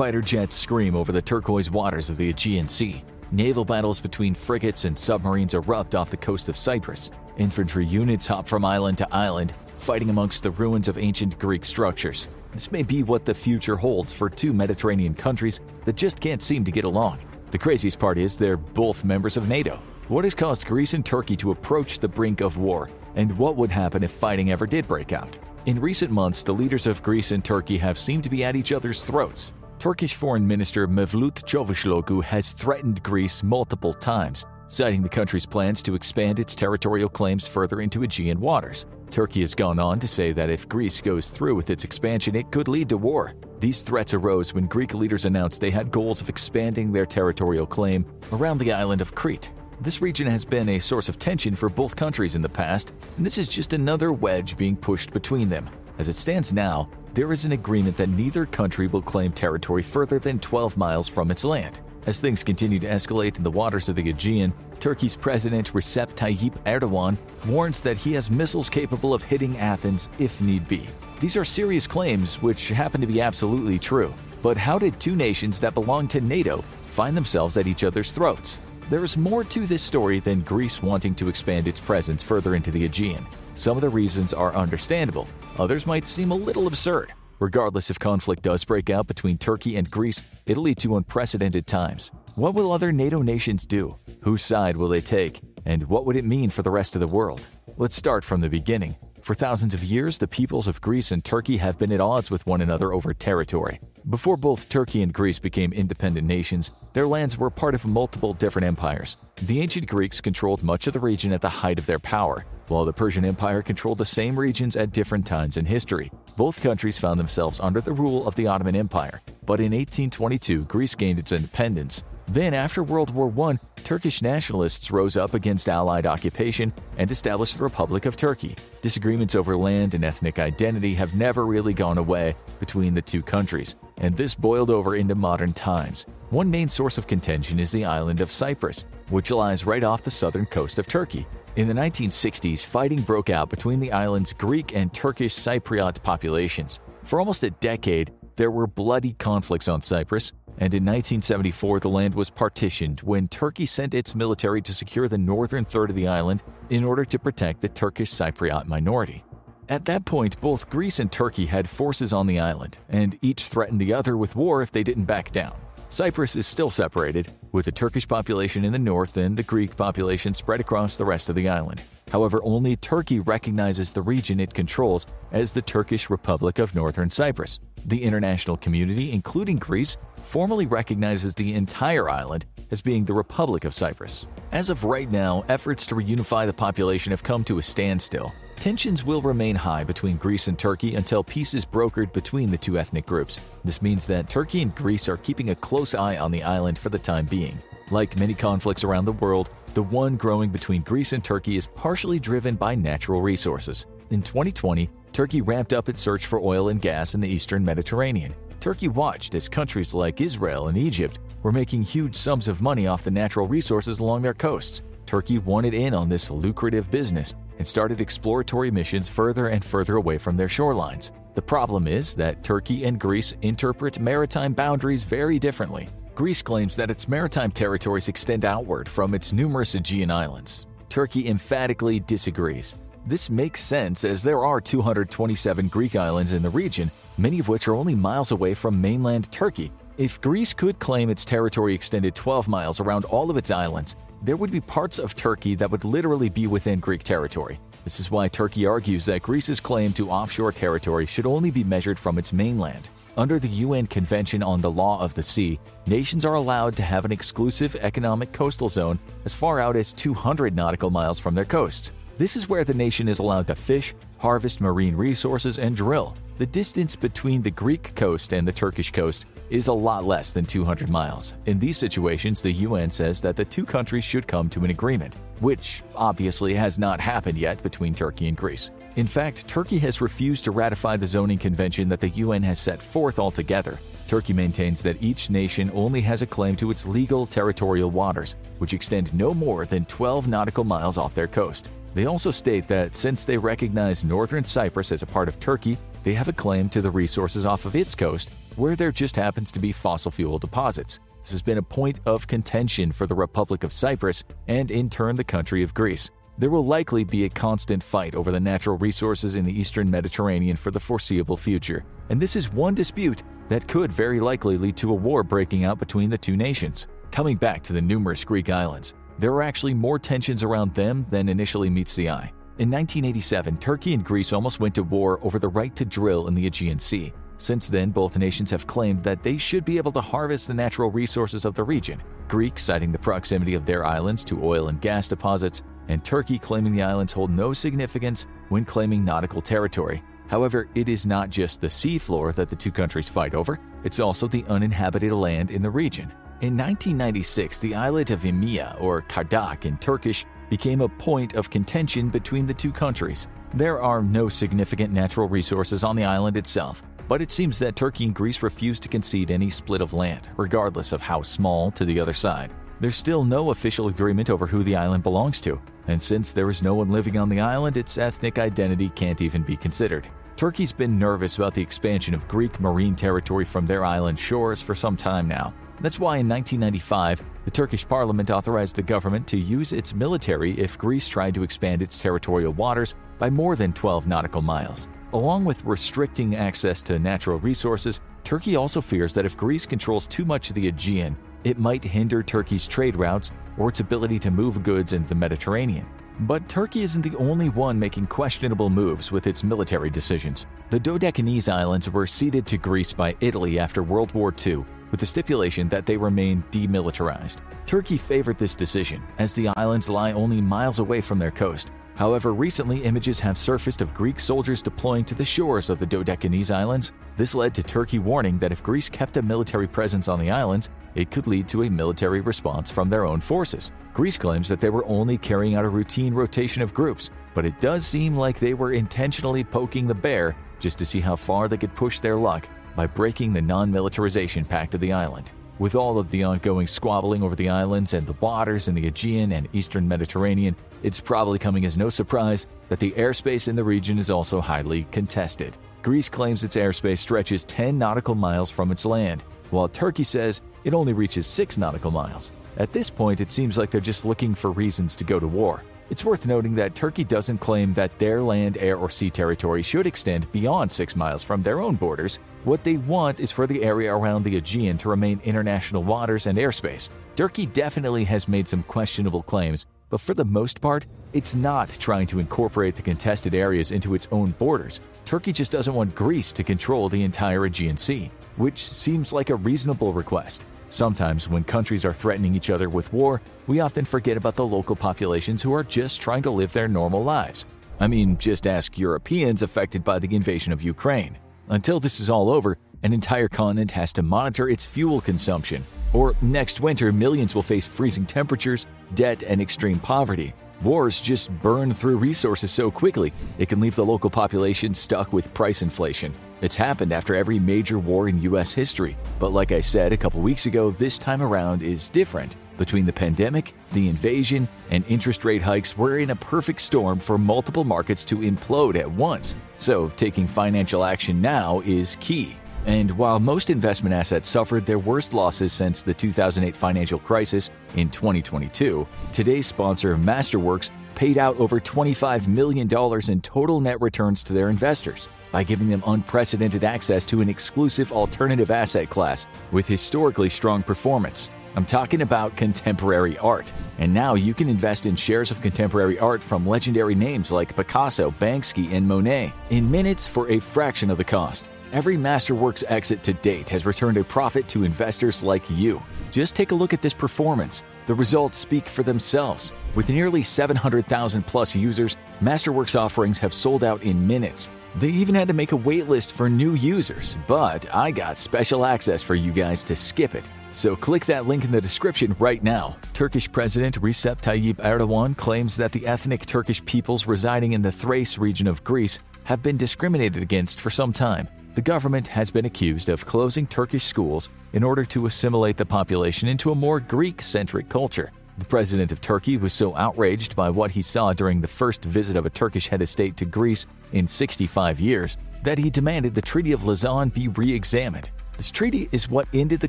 Fighter jets scream over the turquoise waters of the Aegean Sea. Naval battles between frigates and submarines erupt off the coast of Cyprus. Infantry units hop from island to island, fighting amongst the ruins of ancient Greek structures. This may be what the future holds for two Mediterranean countries that just can't seem to get along. The craziest part is they're both members of NATO. What has caused Greece and Turkey to approach the brink of war, and what would happen if fighting ever did break out? In recent months, the leaders of Greece and Turkey have seemed to be at each other's throats. Turkish Foreign Minister Mevlut Cavusoglu has threatened Greece multiple times, citing the country's plans to expand its territorial claims further into Aegean waters. Turkey has gone on to say that if Greece goes through with its expansion, it could lead to war. These threats arose when Greek leaders announced they had goals of expanding their territorial claim around the island of Crete. This region has been a source of tension for both countries in the past, and this is just another wedge being pushed between them. As it stands now, there is an agreement that neither country will claim territory further than 12 miles from its land. As things continue to escalate in the waters of the Aegean, Turkey's President Recep Tayyip Erdogan warns that he has missiles capable of hitting Athens if need be. These are serious claims which happen to be absolutely true. But how did two nations that belong to NATO find themselves at each other's throats? There is more to this story than Greece wanting to expand its presence further into the Aegean. Some of the reasons are understandable, others might seem a little absurd. Regardless if conflict does break out between Turkey and Greece, it'll lead to unprecedented times. What will other NATO nations do? Whose side will they take? And what would it mean for the rest of the world? Let's start from the beginning. For thousands of years, the peoples of Greece and Turkey have been at odds with one another over territory. Before both Turkey and Greece became independent nations, their lands were part of multiple different empires. The ancient Greeks controlled much of the region at the height of their power, while the Persian Empire controlled the same regions at different times in history. Both countries found themselves under the rule of the Ottoman Empire, but in 1822 Greece gained its independence. Then, after World War I, Turkish nationalists rose up against Allied occupation and established the Republic of Turkey. Disagreements over land and ethnic identity have never really gone away between the two countries, and this boiled over into modern times. One main source of contention is the island of Cyprus, which lies right off the southern coast of Turkey. In the 1960s, fighting broke out between the island's Greek and Turkish Cypriot populations. For almost a decade, there were bloody conflicts on Cyprus, and in 1974 the land was partitioned when Turkey sent its military to secure the northern third of the island in order to protect the Turkish Cypriot minority. At that point, both Greece and Turkey had forces on the island, and each threatened the other with war if they didn't back down. Cyprus is still separated, with the Turkish population in the north and the Greek population spread across the rest of the island. However, only Turkey recognizes the region it controls as the Turkish Republic of Northern Cyprus. The international community, including Greece, formally recognizes the entire island as being the Republic of Cyprus. As of right now, efforts to reunify the population have come to a standstill. Tensions will remain high between Greece and Turkey until peace is brokered between the two ethnic groups. This means that Turkey and Greece are keeping a close eye on the island for the time being. Like many conflicts around the world, the one growing between Greece and Turkey is partially driven by natural resources. In 2020, Turkey ramped up its search for oil and gas in the eastern Mediterranean. Turkey watched as countries like Israel and Egypt were making huge sums of money off the natural resources along their coasts. Turkey wanted in on this lucrative business and started exploratory missions further and further away from their shorelines. The problem is that Turkey and Greece interpret maritime boundaries very differently. Greece claims that its maritime territories extend outward from its numerous Aegean islands. Turkey emphatically disagrees. This makes sense as there are 227 Greek islands in the region, many of which are only miles away from mainland Turkey. If Greece could claim its territory extended 12 miles around all of its islands, there would be parts of Turkey that would literally be within Greek territory. This is why Turkey argues that Greece's claim to offshore territory should only be measured from its mainland. Under the UN Convention on the Law of the Sea, nations are allowed to have an exclusive economic coastal zone as far out as 200 nautical miles from their coasts. This is where the nation is allowed to fish, harvest marine resources, and drill. The distance between the Greek coast and the Turkish coast is a lot less than 200 miles. In these situations, the UN says that the two countries should come to an agreement, which obviously has not happened yet between Turkey and Greece. In fact, Turkey has refused to ratify the zoning convention that the UN has set forth altogether. Turkey maintains that each nation only has a claim to its legal territorial waters, which extend no more than 12 nautical miles off their coast. They also state that since they recognize northern Cyprus as a part of Turkey, they have a claim to the resources off of its coast where there just happens to be fossil fuel deposits. This has been a point of contention for the Republic of Cyprus and, in turn, the country of Greece. There will likely be a constant fight over the natural resources in the eastern Mediterranean for the foreseeable future, and this is one dispute that could very likely lead to a war breaking out between the two nations. Coming back to the numerous Greek islands, there are actually more tensions around them than initially meets the eye. In 1987, Turkey and Greece almost went to war over the right to drill in the Aegean Sea. Since then, both nations have claimed that they should be able to harvest the natural resources of the region. Greek citing the proximity of their islands to oil and gas deposits, and Turkey claiming the islands hold no significance when claiming nautical territory. However, it is not just the seafloor that the two countries fight over, it's also the uninhabited land in the region. In 1996, the islet of Imia, or Kardak in Turkish, became a point of contention between the two countries. There are no significant natural resources on the island itself, but it seems that Turkey and Greece refuse to concede any split of land, regardless of how small, to the other side. There's still no official agreement over who the island belongs to, and since there is no one living on the island, its ethnic identity can't even be considered. Turkey's been nervous about the expansion of Greek marine territory from their island shores for some time now. That's why in 1995, the Turkish parliament authorized the government to use its military if Greece tried to expand its territorial waters by more than 12 nautical miles. Along with restricting access to natural resources, Turkey also fears that if Greece controls too much of the Aegean, it might hinder Turkey's trade routes or its ability to move goods into the Mediterranean. But Turkey isn't the only one making questionable moves with its military decisions. The Dodecanese Islands were ceded to Greece by Italy after World War II, with the stipulation that they remain demilitarized. Turkey favored this decision, as the islands lie only miles away from their coast. However, recently images have surfaced of Greek soldiers deploying to the shores of the Dodecanese Islands. This led to Turkey warning that if Greece kept a military presence on the islands, it could lead to a military response from their own forces. Greece claims that they were only carrying out a routine rotation of groups, but it does seem like they were intentionally poking the bear just to see how far they could push their luck by breaking the non militarization pact of the island. With all of the ongoing squabbling over the islands and the waters in the Aegean and eastern Mediterranean, it's probably coming as no surprise that the airspace in the region is also highly contested. Greece claims its airspace stretches 10 nautical miles from its land, while Turkey says it only reaches 6 nautical miles. At this point, it seems like they're just looking for reasons to go to war. It's worth noting that Turkey doesn't claim that their land, air, or sea territory should extend beyond 6 miles from their own borders. What they want is for the area around the Aegean to remain international waters and airspace. Turkey definitely has made some questionable claims, but for the most part, it's not trying to incorporate the contested areas into its own borders. Turkey just doesn't want Greece to control the entire Aegean Sea, which seems like a reasonable request. Sometimes, when countries are threatening each other with war, we often forget about the local populations who are just trying to live their normal lives. I mean, just ask Europeans affected by the invasion of Ukraine. Until this is all over, an entire continent has to monitor its fuel consumption. Or next winter, millions will face freezing temperatures, debt, and extreme poverty. Wars just burn through resources so quickly, it can leave the local population stuck with price inflation. It's happened after every major war in US history, but like I said a couple weeks ago, this time around is different. Between the pandemic, the invasion, and interest rate hikes, we're in a perfect storm for multiple markets to implode at once. So, taking financial action now is key. And while most investment assets suffered their worst losses since the 2008 financial crisis in 2022, today's sponsor, Masterworks, paid out over $25 million in total net returns to their investors by giving them unprecedented access to an exclusive alternative asset class with historically strong performance. I'm talking about contemporary art. And now you can invest in shares of contemporary art from legendary names like Picasso, Banksy, and Monet in minutes for a fraction of the cost. Every Masterworks exit to date has returned a profit to investors like you. Just take a look at this performance. The results speak for themselves. With nearly 700,000 plus users, Masterworks offerings have sold out in minutes. They even had to make a waitlist for new users, but I got special access for you guys to skip it. So click that link in the description right now. Turkish President Recep Tayyip Erdogan claims that the ethnic Turkish peoples residing in the Thrace region of Greece have been discriminated against for some time the government has been accused of closing Turkish schools in order to assimilate the population into a more Greek centric culture. The president of Turkey was so outraged by what he saw during the first visit of a Turkish head of state to Greece in 65 years that he demanded the Treaty of Lausanne be re examined. This treaty is what ended the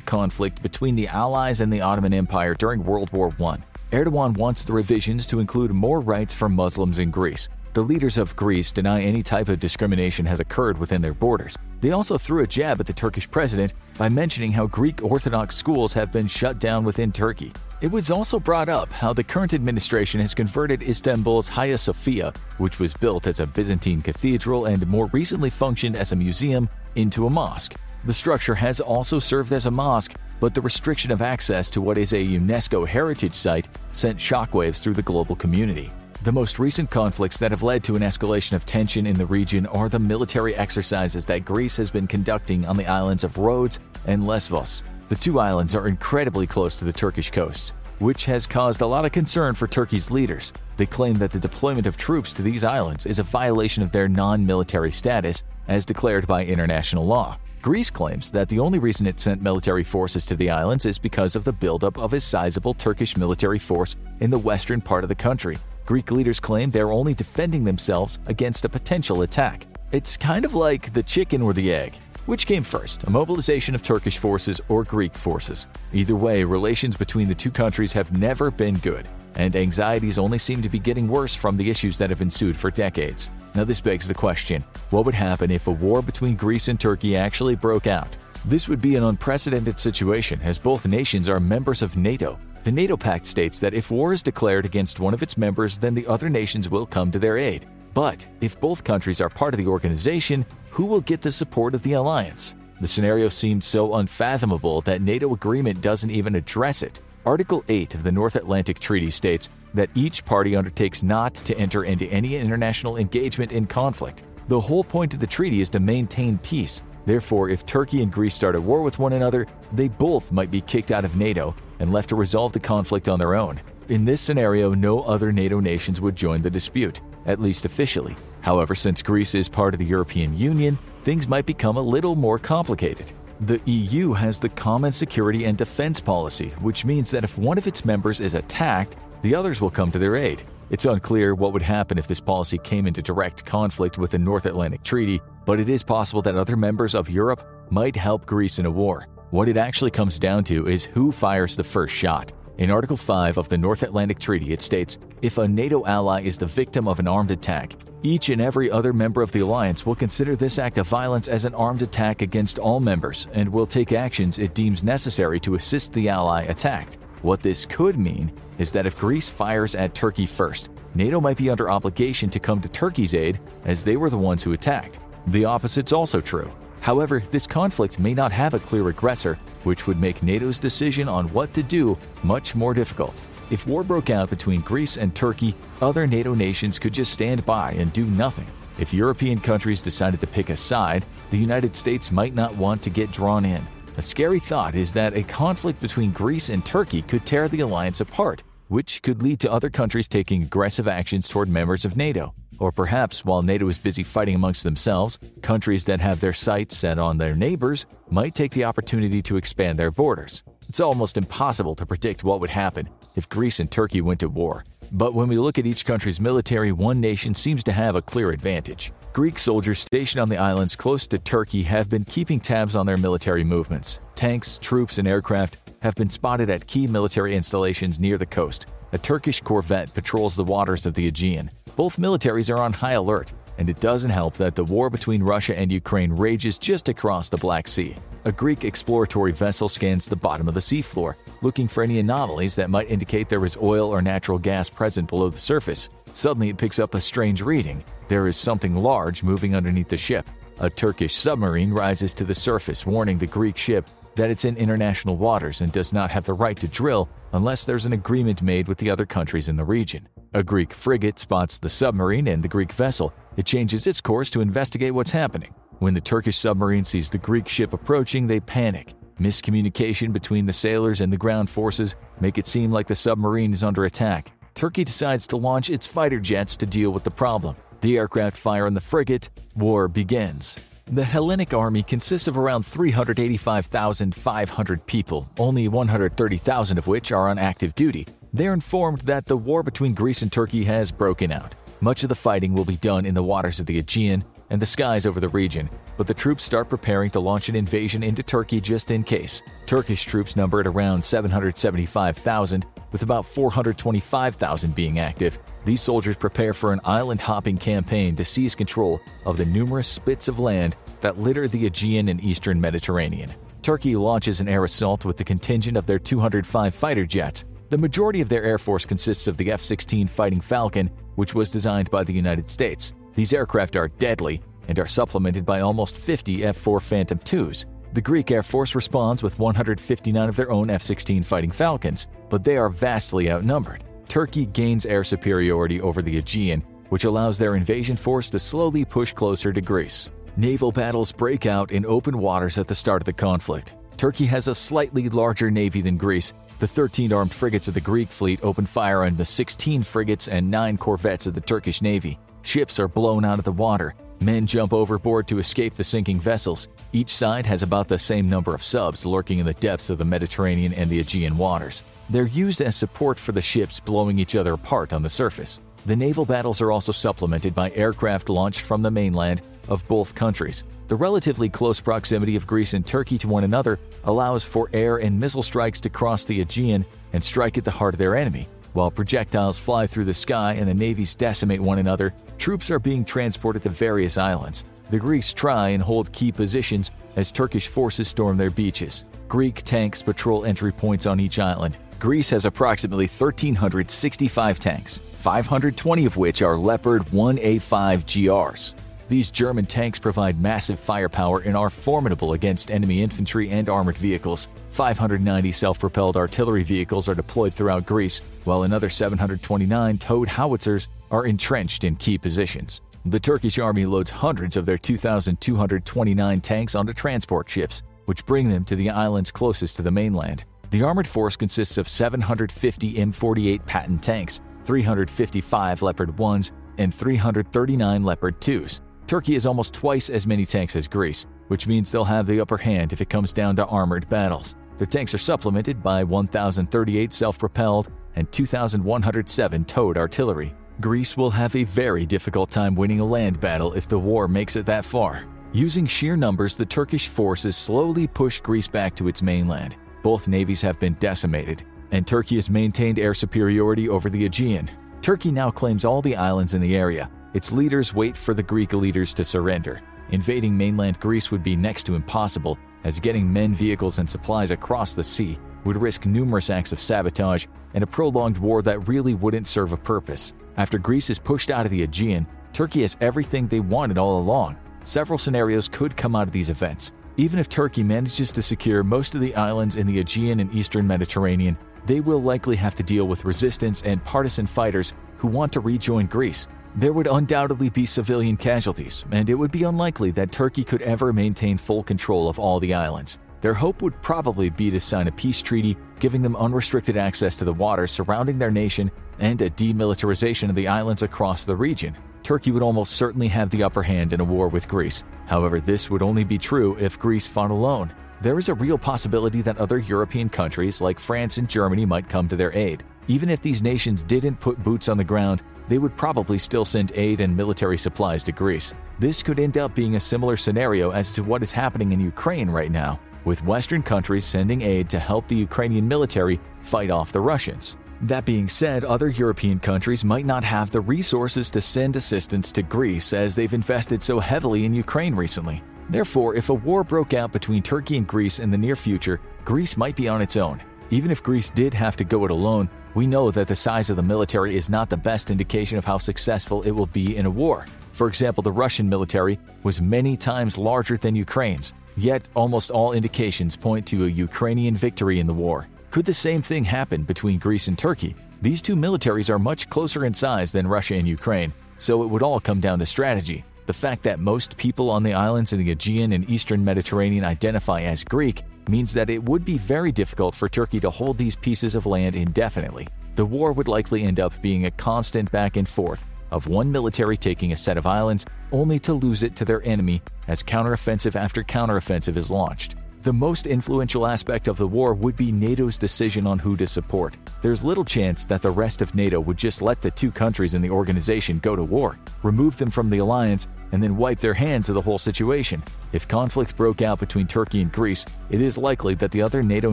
conflict between the Allies and the Ottoman Empire during World War I. Erdogan wants the revisions to include more rights for Muslims in Greece. The leaders of Greece deny any type of discrimination has occurred within their borders. They also threw a jab at the Turkish president by mentioning how Greek Orthodox schools have been shut down within Turkey. It was also brought up how the current administration has converted Istanbul's Hagia Sophia, which was built as a Byzantine cathedral and more recently functioned as a museum, into a mosque. The structure has also served as a mosque, but the restriction of access to what is a UNESCO heritage site sent shockwaves through the global community. The most recent conflicts that have led to an escalation of tension in the region are the military exercises that Greece has been conducting on the islands of Rhodes and Lesvos. The two islands are incredibly close to the Turkish coasts, which has caused a lot of concern for Turkey's leaders. They claim that the deployment of troops to these islands is a violation of their non military status as declared by international law. Greece claims that the only reason it sent military forces to the islands is because of the buildup of a sizable Turkish military force in the western part of the country. Greek leaders claim they're only defending themselves against a potential attack. It's kind of like the chicken or the egg. Which came first, a mobilization of Turkish forces or Greek forces? Either way, relations between the two countries have never been good, and anxieties only seem to be getting worse from the issues that have ensued for decades. Now, this begs the question what would happen if a war between Greece and Turkey actually broke out? This would be an unprecedented situation as both nations are members of NATO. The NATO pact states that if war is declared against one of its members, then the other nations will come to their aid. But if both countries are part of the organization, who will get the support of the alliance? The scenario seemed so unfathomable that NATO agreement doesn't even address it. Article 8 of the North Atlantic Treaty states that each party undertakes not to enter into any international engagement in conflict. The whole point of the treaty is to maintain peace. Therefore, if Turkey and Greece start a war with one another, they both might be kicked out of NATO and left to resolve the conflict on their own. In this scenario, no other NATO nations would join the dispute, at least officially. However, since Greece is part of the European Union, things might become a little more complicated. The EU has the Common Security and Defense Policy, which means that if one of its members is attacked, the others will come to their aid. It's unclear what would happen if this policy came into direct conflict with the North Atlantic Treaty, but it is possible that other members of Europe might help Greece in a war. What it actually comes down to is who fires the first shot. In Article 5 of the North Atlantic Treaty, it states if a NATO ally is the victim of an armed attack, each and every other member of the alliance will consider this act of violence as an armed attack against all members and will take actions it deems necessary to assist the ally attacked. What this could mean is that if Greece fires at Turkey first, NATO might be under obligation to come to Turkey's aid as they were the ones who attacked. The opposite's also true. However, this conflict may not have a clear aggressor, which would make NATO's decision on what to do much more difficult. If war broke out between Greece and Turkey, other NATO nations could just stand by and do nothing. If European countries decided to pick a side, the United States might not want to get drawn in. A scary thought is that a conflict between Greece and Turkey could tear the alliance apart, which could lead to other countries taking aggressive actions toward members of NATO. Or perhaps while NATO is busy fighting amongst themselves, countries that have their sights set on their neighbors might take the opportunity to expand their borders. It's almost impossible to predict what would happen if Greece and Turkey went to war. But when we look at each country's military, one nation seems to have a clear advantage. Greek soldiers stationed on the islands close to Turkey have been keeping tabs on their military movements. Tanks, troops, and aircraft have been spotted at key military installations near the coast. A Turkish corvette patrols the waters of the Aegean. Both militaries are on high alert, and it doesn't help that the war between Russia and Ukraine rages just across the Black Sea. A Greek exploratory vessel scans the bottom of the seafloor, looking for any anomalies that might indicate there is oil or natural gas present below the surface. Suddenly, it picks up a strange reading. There is something large moving underneath the ship. A Turkish submarine rises to the surface, warning the Greek ship that it's in international waters and does not have the right to drill unless there's an agreement made with the other countries in the region. A Greek frigate spots the submarine and the Greek vessel. It changes its course to investigate what's happening. When the Turkish submarine sees the Greek ship approaching, they panic. Miscommunication between the sailors and the ground forces make it seem like the submarine is under attack. Turkey decides to launch its fighter jets to deal with the problem. The aircraft fire on the frigate. War begins. The Hellenic army consists of around 385,500 people, only 130,000 of which are on active duty. They're informed that the war between Greece and Turkey has broken out. Much of the fighting will be done in the waters of the Aegean, and the skies over the region, but the troops start preparing to launch an invasion into Turkey just in case. Turkish troops number at around 775,000, with about 425,000 being active. These soldiers prepare for an island hopping campaign to seize control of the numerous spits of land that litter the Aegean and eastern Mediterranean. Turkey launches an air assault with the contingent of their 205 fighter jets. The majority of their air force consists of the F 16 Fighting Falcon, which was designed by the United States. These aircraft are deadly and are supplemented by almost 50 F 4 Phantom IIs. The Greek Air Force responds with 159 of their own F 16 Fighting Falcons, but they are vastly outnumbered. Turkey gains air superiority over the Aegean, which allows their invasion force to slowly push closer to Greece. Naval battles break out in open waters at the start of the conflict. Turkey has a slightly larger navy than Greece. The 13 armed frigates of the Greek fleet open fire on the 16 frigates and 9 corvettes of the Turkish navy. Ships are blown out of the water, Men jump overboard to escape the sinking vessels. Each side has about the same number of subs lurking in the depths of the Mediterranean and the Aegean waters. They're used as support for the ships blowing each other apart on the surface. The naval battles are also supplemented by aircraft launched from the mainland of both countries. The relatively close proximity of Greece and Turkey to one another allows for air and missile strikes to cross the Aegean and strike at the heart of their enemy. While projectiles fly through the sky and the navies decimate one another, troops are being transported to various islands. The Greeks try and hold key positions as Turkish forces storm their beaches. Greek tanks patrol entry points on each island. Greece has approximately 1,365 tanks, 520 of which are Leopard 1A5 GRs. These German tanks provide massive firepower and are formidable against enemy infantry and armored vehicles. 590 self propelled artillery vehicles are deployed throughout Greece, while another 729 towed howitzers are entrenched in key positions. The Turkish army loads hundreds of their 2,229 tanks onto transport ships, which bring them to the islands closest to the mainland. The armored force consists of 750 M48 Patton tanks, 355 Leopard 1s, and 339 Leopard 2s. Turkey has almost twice as many tanks as Greece, which means they'll have the upper hand if it comes down to armored battles. Their tanks are supplemented by 1,038 self propelled and 2,107 towed artillery. Greece will have a very difficult time winning a land battle if the war makes it that far. Using sheer numbers, the Turkish forces slowly push Greece back to its mainland. Both navies have been decimated, and Turkey has maintained air superiority over the Aegean. Turkey now claims all the islands in the area, its leaders wait for the Greek leaders to surrender. Invading mainland Greece would be next to impossible, as getting men, vehicles, and supplies across the sea would risk numerous acts of sabotage and a prolonged war that really wouldn't serve a purpose. After Greece is pushed out of the Aegean, Turkey has everything they wanted all along. Several scenarios could come out of these events. Even if Turkey manages to secure most of the islands in the Aegean and eastern Mediterranean, they will likely have to deal with resistance and partisan fighters who want to rejoin Greece. There would undoubtedly be civilian casualties, and it would be unlikely that Turkey could ever maintain full control of all the islands. Their hope would probably be to sign a peace treaty giving them unrestricted access to the waters surrounding their nation and a demilitarization of the islands across the region. Turkey would almost certainly have the upper hand in a war with Greece. However, this would only be true if Greece fought alone. There is a real possibility that other European countries like France and Germany might come to their aid. Even if these nations didn't put boots on the ground, they would probably still send aid and military supplies to Greece. This could end up being a similar scenario as to what is happening in Ukraine right now, with Western countries sending aid to help the Ukrainian military fight off the Russians. That being said, other European countries might not have the resources to send assistance to Greece as they've invested so heavily in Ukraine recently. Therefore, if a war broke out between Turkey and Greece in the near future, Greece might be on its own. Even if Greece did have to go it alone, we know that the size of the military is not the best indication of how successful it will be in a war. For example, the Russian military was many times larger than Ukraine's, yet almost all indications point to a Ukrainian victory in the war. Could the same thing happen between Greece and Turkey? These two militaries are much closer in size than Russia and Ukraine, so it would all come down to strategy. The fact that most people on the islands in the Aegean and eastern Mediterranean identify as Greek means that it would be very difficult for Turkey to hold these pieces of land indefinitely. The war would likely end up being a constant back and forth of one military taking a set of islands only to lose it to their enemy as counteroffensive after counteroffensive is launched. The most influential aspect of the war would be NATO's decision on who to support. there's little chance that the rest of NATO would just let the two countries in the organization go to war, remove them from the alliance, and then wipe their hands of the whole situation. If conflicts broke out between Turkey and Greece, it is likely that the other NATO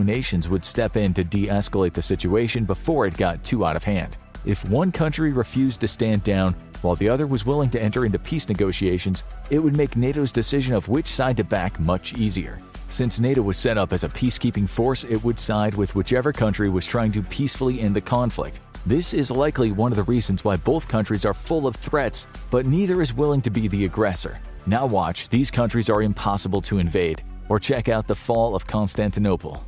nations would step in to de escalate the situation before it got too out of hand. If one country refused to stand down while the other was willing to enter into peace negotiations, it would make NATO's decision of which side to back much easier. Since NATO was set up as a peacekeeping force, it would side with whichever country was trying to peacefully end the conflict. This is likely one of the reasons why both countries are full of threats, but neither is willing to be the aggressor. Now watch, these countries are impossible to invade, or check out the fall of Constantinople.